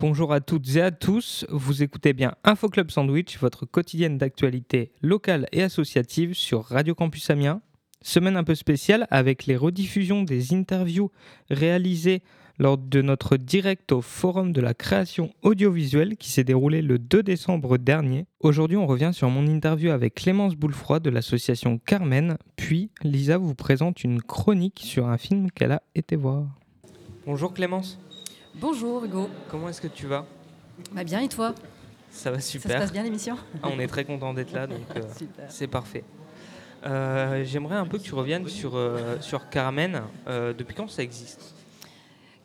Bonjour à toutes et à tous, vous écoutez bien Info Club Sandwich, votre quotidienne d'actualité locale et associative sur Radio Campus Amiens. Semaine un peu spéciale avec les rediffusions des interviews réalisées lors de notre direct au Forum de la création audiovisuelle qui s'est déroulé le 2 décembre dernier. Aujourd'hui, on revient sur mon interview avec Clémence Boulefroy de l'association Carmen, puis Lisa vous présente une chronique sur un film qu'elle a été voir. Bonjour Clémence. Bonjour Hugo. Comment est-ce que tu vas? Bah bien et toi? Ça va super. Ça se passe bien l'émission? Ah, On est très content d'être là, donc euh, c'est parfait. Euh, j'aimerais un peu que tu reviennes sur, euh, sur Carmen. depuis quand ça existe?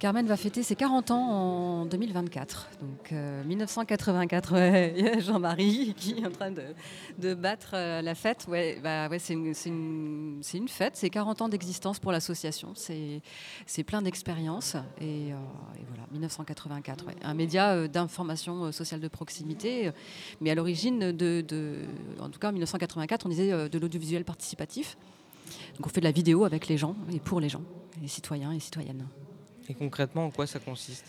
Carmen va fêter ses 40 ans en 2024. Donc 1984, euh, Jean-Marie qui est en train de, battre euh, la fête. Ouais, bah, ouais, c'est une, fête, c'est 40 ans d'existence pour l'association. C'est plein d'expériences. Et, euh, voilà, 1984, un média d'information sociale de proximité. Mais à l'origine, de, de, en tout cas en 1984, on disait de l'audiovisuel participatif. Donc on fait de la vidéo avec les gens et pour les gens, les citoyens et citoyennes. Et concrètement, en quoi ça consiste?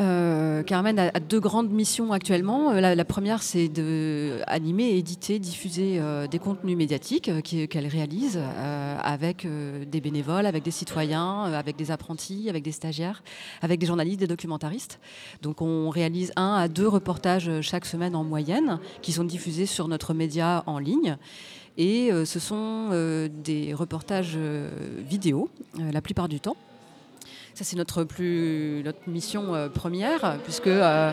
Euh, Carmen a, deux grandes missions actuellement. Euh, la, première, c'est d'animer, éditer, diffuser euh, des contenus médiatiques qu'elle réalise avec des bénévoles, avec des citoyens, avec des apprentis, avec des stagiaires, avec des journalistes, des documentaristes. Donc on réalise un à deux reportages chaque semaine en moyenne qui sont diffusés sur notre média en ligne. Et ce sont des reportages vidéo la plupart du temps ça, c'est notre, mission euh, première, puisque euh,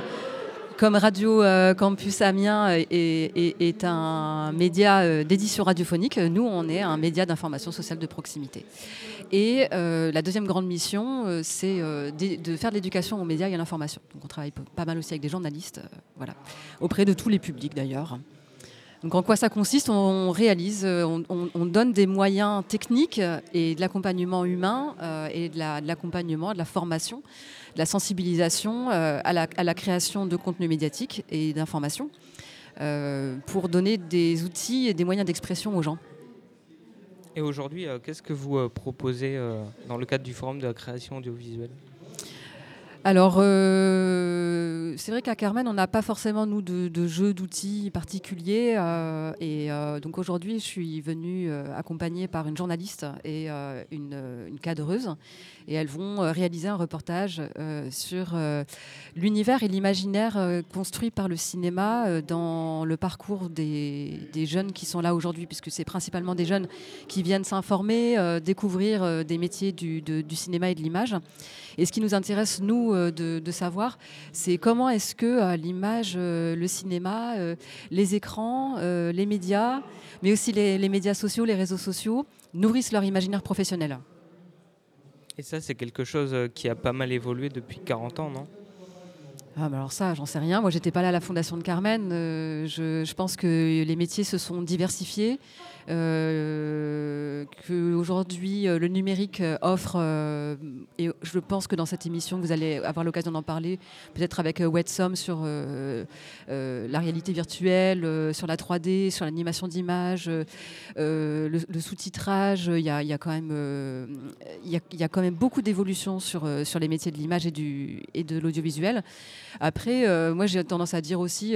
comme Radio euh, Campus Amiens est, un média d'édition radiophonique, nous, on est un média d'information sociale de proximité. Et la deuxième grande mission, c'est de faire de l'éducation aux médias et à l'information. Donc on travaille pas mal aussi avec des journalistes, voilà, auprès de tous les publics d'ailleurs. Donc en quoi ça consiste? On réalise, euh, on, donne des moyens techniques et de l'accompagnement humain euh, et de l'accompagnement, de, la formation, de la sensibilisation euh, à, la, création de contenus médiatiques et d'informations pour donner des outils et des moyens d'expression aux gens. Et aujourd'hui, qu'est-ce que vous proposez dans le cadre du forum de la création audiovisuelle? Alors, euh, c'est vrai qu'à Carmen, on n'a pas forcément, nous, de, de jeux d'outils particuliers. Euh, et euh, donc aujourd'hui, je suis venue accompagnée par une journaliste et une, une, cadreuse. Et elles vont réaliser un reportage sur l'univers et l'imaginaire construit par le cinéma dans le parcours des, jeunes qui sont là aujourd'hui, puisque c'est principalement des jeunes qui viennent s'informer, découvrir des métiers du, cinéma et de l'image. Et ce qui nous intéresse, nous, euh, de, savoir, c'est comment est-ce que euh, l'image, euh, le cinéma, les écrans, les médias, mais aussi les, médias sociaux, les réseaux sociaux, nourrissent leur imaginaire professionnel. Et ça, c'est quelque chose qui a pas mal évolué depuis 40 ans, non? Ah, alors ça, j'en sais rien. Moi, j'étais pas là à la fondation de Carmen. je, je, pense que les métiers se sont diversifiés. Euh, qu'aujourd'hui euh, le numérique euh, offre, et je pense que dans cette émission, vous allez avoir l'occasion d'en parler, peut-être avec Wetsom sur la réalité virtuelle, sur la 3D, sur l'animation d'images, le, sous-titrage. Il y a, quand même, beaucoup d'évolutions sur, les métiers de l'image et de l'audiovisuel. Après, moi j'ai tendance à dire aussi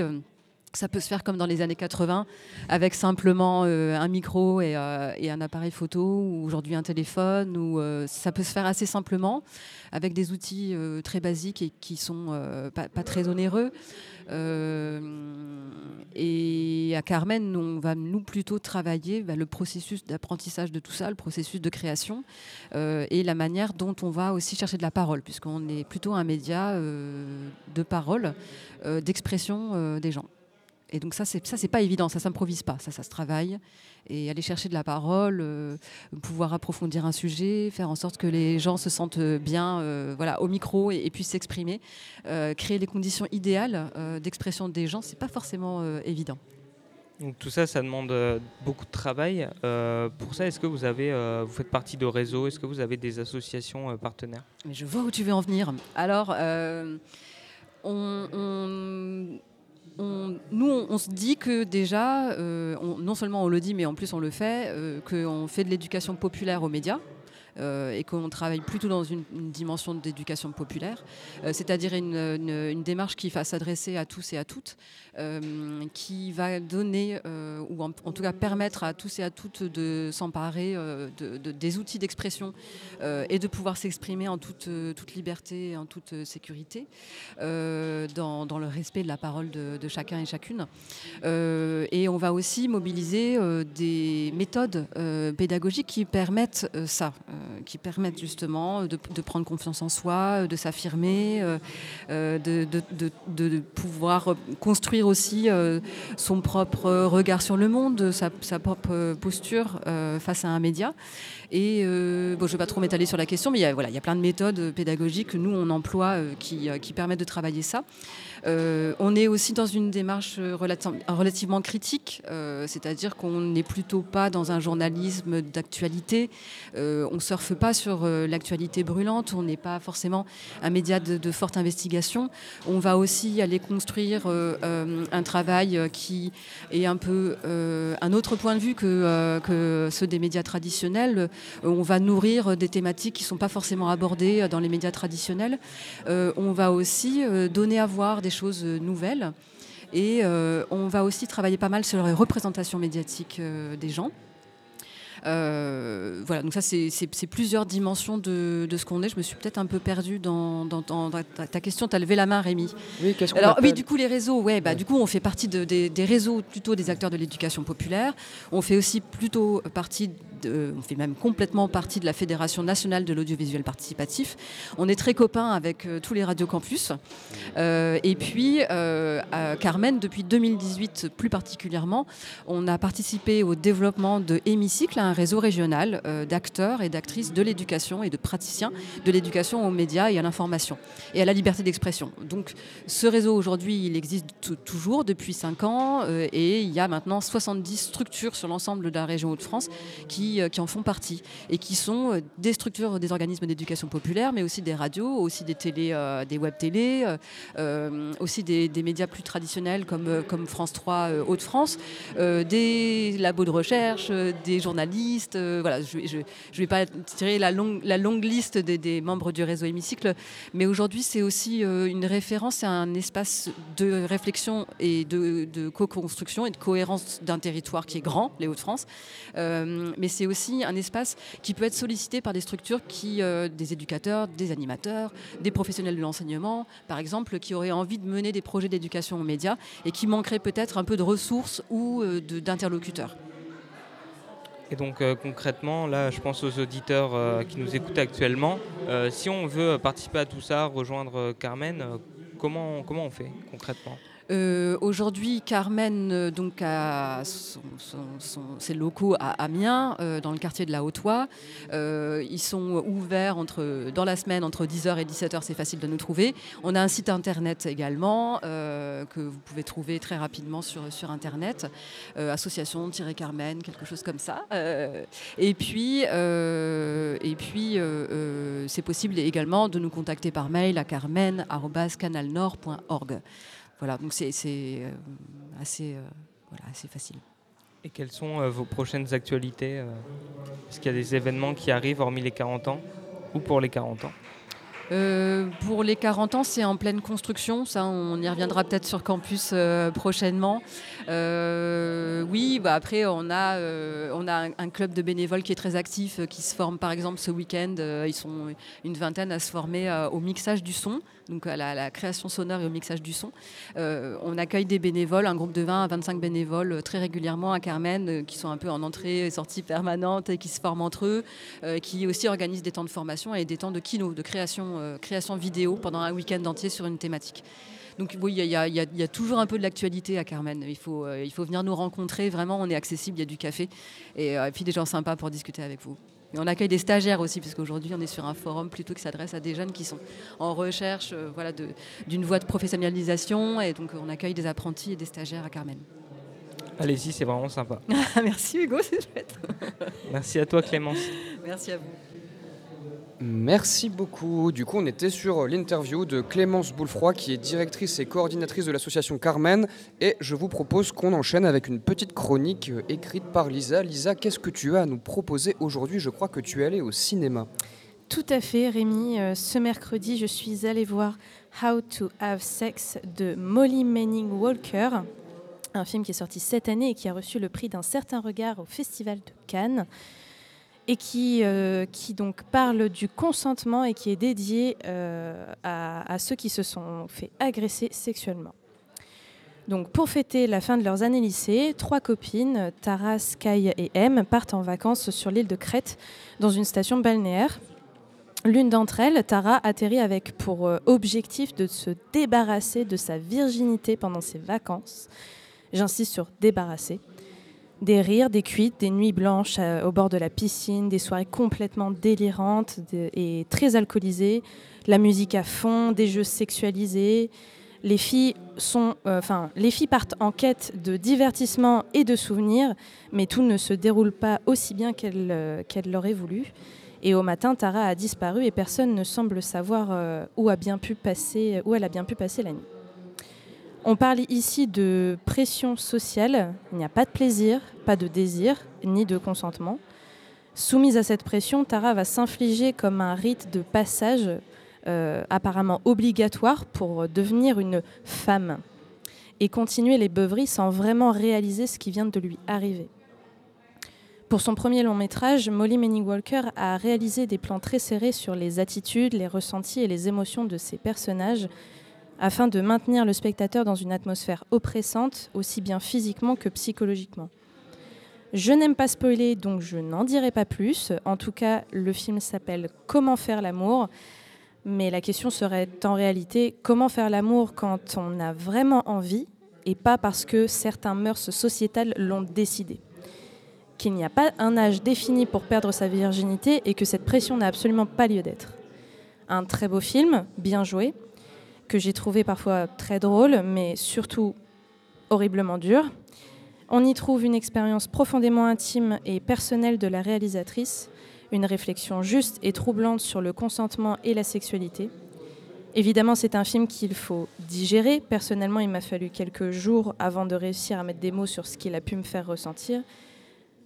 ça peut se faire comme dans les années 80, avec simplement euh, un micro euh, et, un appareil photo, ou aujourd'hui un téléphone, ou euh, ça peut se faire assez simplement, avec des outils très basiques et qui sont pas, très onéreux. et à Carmen, on va nous plutôt travailler bah, le processus d'apprentissage de tout ça, le processus de création, et la manière dont on va aussi chercher de la parole, puisqu'on est plutôt un média de parole, d'expression des gens. Et donc ça, c'est ça, c'est pas évident, ça s'improvise pas, ça, ça se travaille. Et aller chercher de la parole, euh, pouvoir approfondir un sujet, faire en sorte que les gens se sentent bien, euh, voilà, au micro et, puissent s'exprimer, euh, créer les conditions idéales d'expression des gens, c'est pas forcément évident. Donc tout ça, ça demande beaucoup de travail. pour ça, est-ce que vous avez, vous faites partie de réseaux Est-ce que vous avez des associations partenaires? Mais Je vois où tu veux en venir. Alors, on nous, on, se dit que déjà, euh, non seulement on le dit, mais en plus on le fait, euh, qu'on fait de l'éducation populaire aux médias. Et qu'on travaille plutôt dans une, dimension d'éducation populaire, c'est-à-dire une, démarche qui va s'adresser à tous et à toutes, qui va donner, ou en, tout cas permettre à tous et à toutes de s'emparer de, des outils d'expression et de pouvoir s'exprimer en toute, toute liberté et en toute sécurité, dans, dans, le respect de la parole de, de chacun et chacune. et on va aussi mobiliser des méthodes pédagogiques qui permettent ça, qui permettent justement de, prendre confiance en soi, de s'affirmer, de, de, pouvoir construire aussi son propre regard sur le monde, sa, sa propre posture face à un média. Et bon, je ne vais pas trop m'étaler sur la question, mais il y, a, voilà, il y a plein de méthodes pédagogiques que nous, on emploie qui, qui permettent de travailler ça. Euh, on est aussi dans une démarche relativement critique, euh, c'est-à-dire qu'on n'est plutôt pas dans un journalisme d'actualité. Euh, on surfe pas sur l'actualité brûlante, on n'est pas forcément un média de, forte investigation. On va aussi aller construire un travail qui est un peu un autre point de vue que, que ceux des médias traditionnels. On va nourrir des thématiques qui ne sont pas forcément abordées dans les médias traditionnels. on va aussi donner à voir des choses nouvelles. Et euh, on va aussi travailler pas mal sur les représentations médiatiques euh, des gens. Euh, voilà, donc ça, c'est plusieurs dimensions de, ce qu'on est. Je me suis peut-être un peu perdue dans, ta, question. Tu as levé la main, Rémi. Oui, qu'est-ce Alors, oui, du coup, les réseaux, ouais, bah, du coup, on fait partie des, réseaux plutôt des acteurs de l'éducation populaire. On fait aussi plutôt partie on fait même complètement partie de la Fédération nationale de l'audiovisuel participatif. On est très copains avec euh, tous les radiocampus. Euh, et puis, euh, à Carmen, depuis 2018 plus particulièrement, on a participé au développement de Hémicycle, un réseau régional d'acteurs et d'actrices de l'éducation et de praticiens de l'éducation aux médias et à l'information et à la liberté d'expression. Donc, ce réseau aujourd'hui, il existe toujours depuis 5 ans et il y a maintenant 70 structures sur l'ensemble de la région Hauts-de-France qui euh, qui, en font partie et qui sont euh, des structures des organismes d'éducation populaire, mais aussi des radios, aussi des télé, euh, des web télé, aussi des, médias plus traditionnels comme, France 3 Hauts-de-France, des labos de recherche, des journalistes. voilà, je ne vais pas tirer la longue, liste des, membres du réseau Hémicycle, mais aujourd'hui c'est aussi une référence à un espace de réflexion et de, de co-construction et de cohérence d'un territoire qui est grand, les Hauts-de-France. mais c'est c'est aussi un espace qui peut être sollicité par des structures qui, euh, des éducateurs, des animateurs, des professionnels de l'enseignement, par exemple, qui auraient envie de mener des projets d'éducation aux médias et qui manqueraient peut-être un peu de ressources ou euh, d'interlocuteurs. Et donc euh, concrètement, là, je pense aux auditeurs qui nous écoutent actuellement. si on veut participer à tout ça, rejoindre Carmen, comment, comment on fait concrètement? Euh, aujourd'hui, Carmen euh, donc, a ses locaux à Amiens, euh, dans le quartier de la Haute-Oie. ils sont ouverts entre, dans la semaine entre 10h et 17h, c'est facile de nous trouver. On a un site internet également que vous pouvez trouver très rapidement sur, internet, association-carmen, quelque chose comme ça. et puis, et puis c'est possible également de nous contacter par mail à carmen.canalnord.org. Voilà, donc c'est euh, assez, euh, assez facile. Et quelles sont euh, vos prochaines actualités Est-ce qu'il y a des événements qui arrivent hormis les 40 ans ou pour les 40 ans? Euh, pour les 40 ans, c'est en pleine construction. Ça, on y reviendra peut-être sur campus euh, prochainement. Euh, oui, bah après, on a, on a un, club de bénévoles qui est très actif, qui se forme par exemple ce week-end. ils sont une vingtaine à se former au mixage du son, donc à la, création sonore et au mixage du son. on accueille des bénévoles, un groupe de 20 à 25 bénévoles très régulièrement à Carmen, qui sont un peu en entrée et sortie permanente et qui se forment entre eux, qui aussi organisent des temps de formation et des temps de kino, de création euh, création vidéo pendant un week-end entier sur une thématique. Donc oui, il y, a toujours un peu de l'actualité à Carmen. Il faut, euh, il faut venir nous rencontrer. Vraiment, on est accessible, il y a du café et, euh, puis des gens sympas pour discuter avec vous. Et on accueille des stagiaires aussi, puisqu'aujourd'hui, on est sur un forum plutôt qui s'adresse à des jeunes qui sont en recherche voilà, d'une voie de professionnalisation. Et donc, on accueille des apprentis et des stagiaires à Carmen. Allez-y, c'est vraiment sympa. Merci Hugo, c'est chouette. Merci à toi Clémence. Merci à vous. Merci beaucoup. Du coup, on était sur l'interview de Clémence Boulefroy, qui est directrice et coordinatrice de l'association Carmen. Et je vous propose qu'on enchaîne avec une petite chronique euh, écrite par Lisa. Lisa, qu'est-ce que tu as à nous proposer aujourd'hui? Je crois que tu es allée au cinéma. Tout à fait, Rémi. Euh, ce mercredi, je suis allée voir How to Have Sex de Molly Manning Walker, un film qui est sorti cette année et qui a reçu le prix d'un certain regard au Festival de Cannes et qui, euh, qui donc parle du consentement et qui est dédié euh, à, ceux qui se sont fait agresser sexuellement. Donc pour fêter la fin de leurs années lycée, trois copines, Tara, Sky et M, partent en vacances sur l'île de Crète dans une station balnéaire. L'une d'entre elles, Tara, atterrit avec pour euh, objectif de se débarrasser de sa virginité pendant ses vacances. J'insiste sur débarrasser. Des rires, des cuites, des nuits blanches euh, au bord de la piscine, des soirées complètement délirantes et très alcoolisées, la musique à fond, des jeux sexualisés. Les filles, sont, euh, les filles partent en quête de divertissement et de souvenirs, mais tout ne se déroule pas aussi bien qu'elle euh, l'aurait voulu. Et au matin, Tara a disparu et personne ne semble savoir où elle a bien pu passer la nuit. On parle ici de pression sociale. Il n'y a pas de plaisir, pas de désir, ni de consentement. Soumise à cette pression, Tara va s'infliger comme un rite de passage euh, apparemment obligatoire pour devenir une femme et continuer les beuveries sans vraiment réaliser ce qui vient de lui arriver. Pour son premier long métrage, Molly Manning Walker a réalisé des plans très serrés sur les attitudes, les ressentis et les émotions de ses personnages afin de maintenir le spectateur dans une atmosphère oppressante, aussi bien physiquement que psychologiquement. Je n'aime pas spoiler, donc je n'en dirai pas plus. En tout cas, le film s'appelle Comment faire l'amour. Mais la question serait en réalité comment faire l'amour quand on a vraiment envie et pas parce que certains mœurs sociétales l'ont décidé. Qu'il n'y a pas un âge défini pour perdre sa virginité et que cette pression n'a absolument pas lieu d'être. Un très beau film, bien joué, que j'ai trouvé parfois très drôle, mais surtout horriblement dur. On y trouve une expérience profondément intime et personnelle de la réalisatrice, une réflexion juste et troublante sur le consentement et la sexualité. Évidemment, c'est un film qu'il faut digérer. Personnellement, il m'a fallu quelques jours avant de réussir à mettre des mots sur ce qu'il a pu me faire ressentir.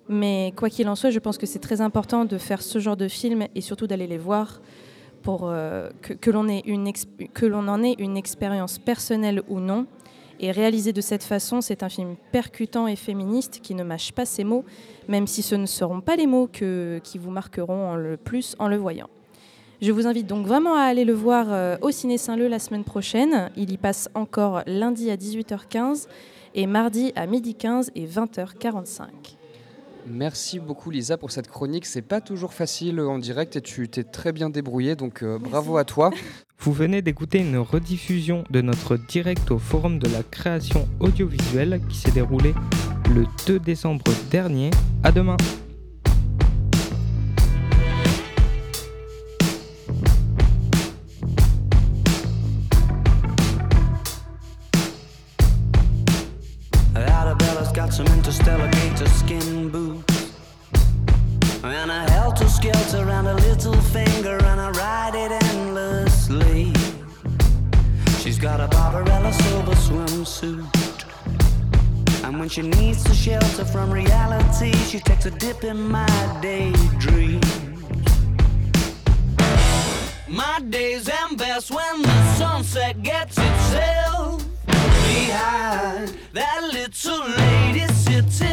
Mais quoi qu'il en soit, je pense que c'est très important de faire ce genre de film et surtout d'aller les voir pour euh, que, l'on en ait une expérience personnelle ou non. Et réalisé de cette façon, c'est un film percutant et féministe qui ne mâche pas ses mots, même si ce ne seront pas les mots qui vous marqueront le plus en le voyant. Je vous invite donc vraiment à aller le voir euh, au Ciné Saint-Leu la semaine prochaine. Il y passe encore lundi à 18h15 et mardi à 12h15 et 20h45. Merci beaucoup Lisa pour cette chronique. C'est pas toujours facile en direct et tu t'es très bien débrouillée, donc euh, bravo à toi. Vous venez d'écouter une rediffusion de notre direct au Forum de la création audiovisuelle qui s'est déroulé le 2 décembre dernier. À demain. Some interstellar gator skin boots. And a helter skelter around a little finger, and I ride it endlessly. She's got a Barbarella silver swimsuit. And when she needs to shelter from reality, she takes a dip in my daydream. My days end best when the sunset gets itself behind that little lady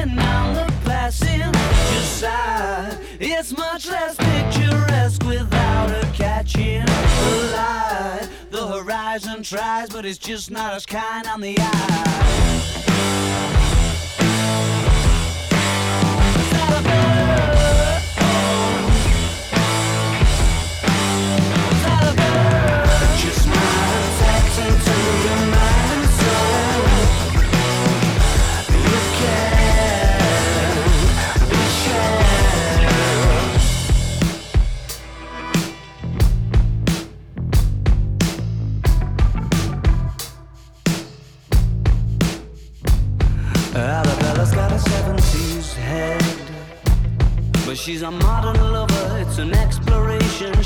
sitting on the passenger side. It's much less picturesque without her catching the light. The horizon tries, but it's just not as kind on the eye. But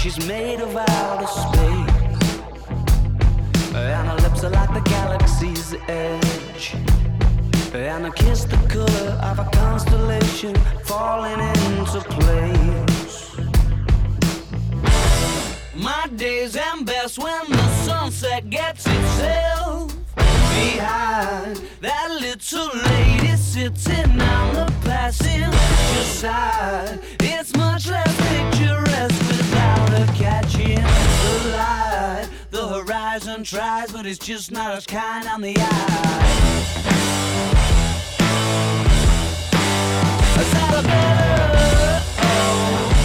She's made of outer space. And her lips are like the galaxy's edge. And I kiss the color of a constellation falling into place. My days end best when the sunset gets itself behind that little lady sitting on the passenger side. It's much less picturesque never catching the light. The horizon tries, but it's just not as kind on the eye. Is that a better? Oh.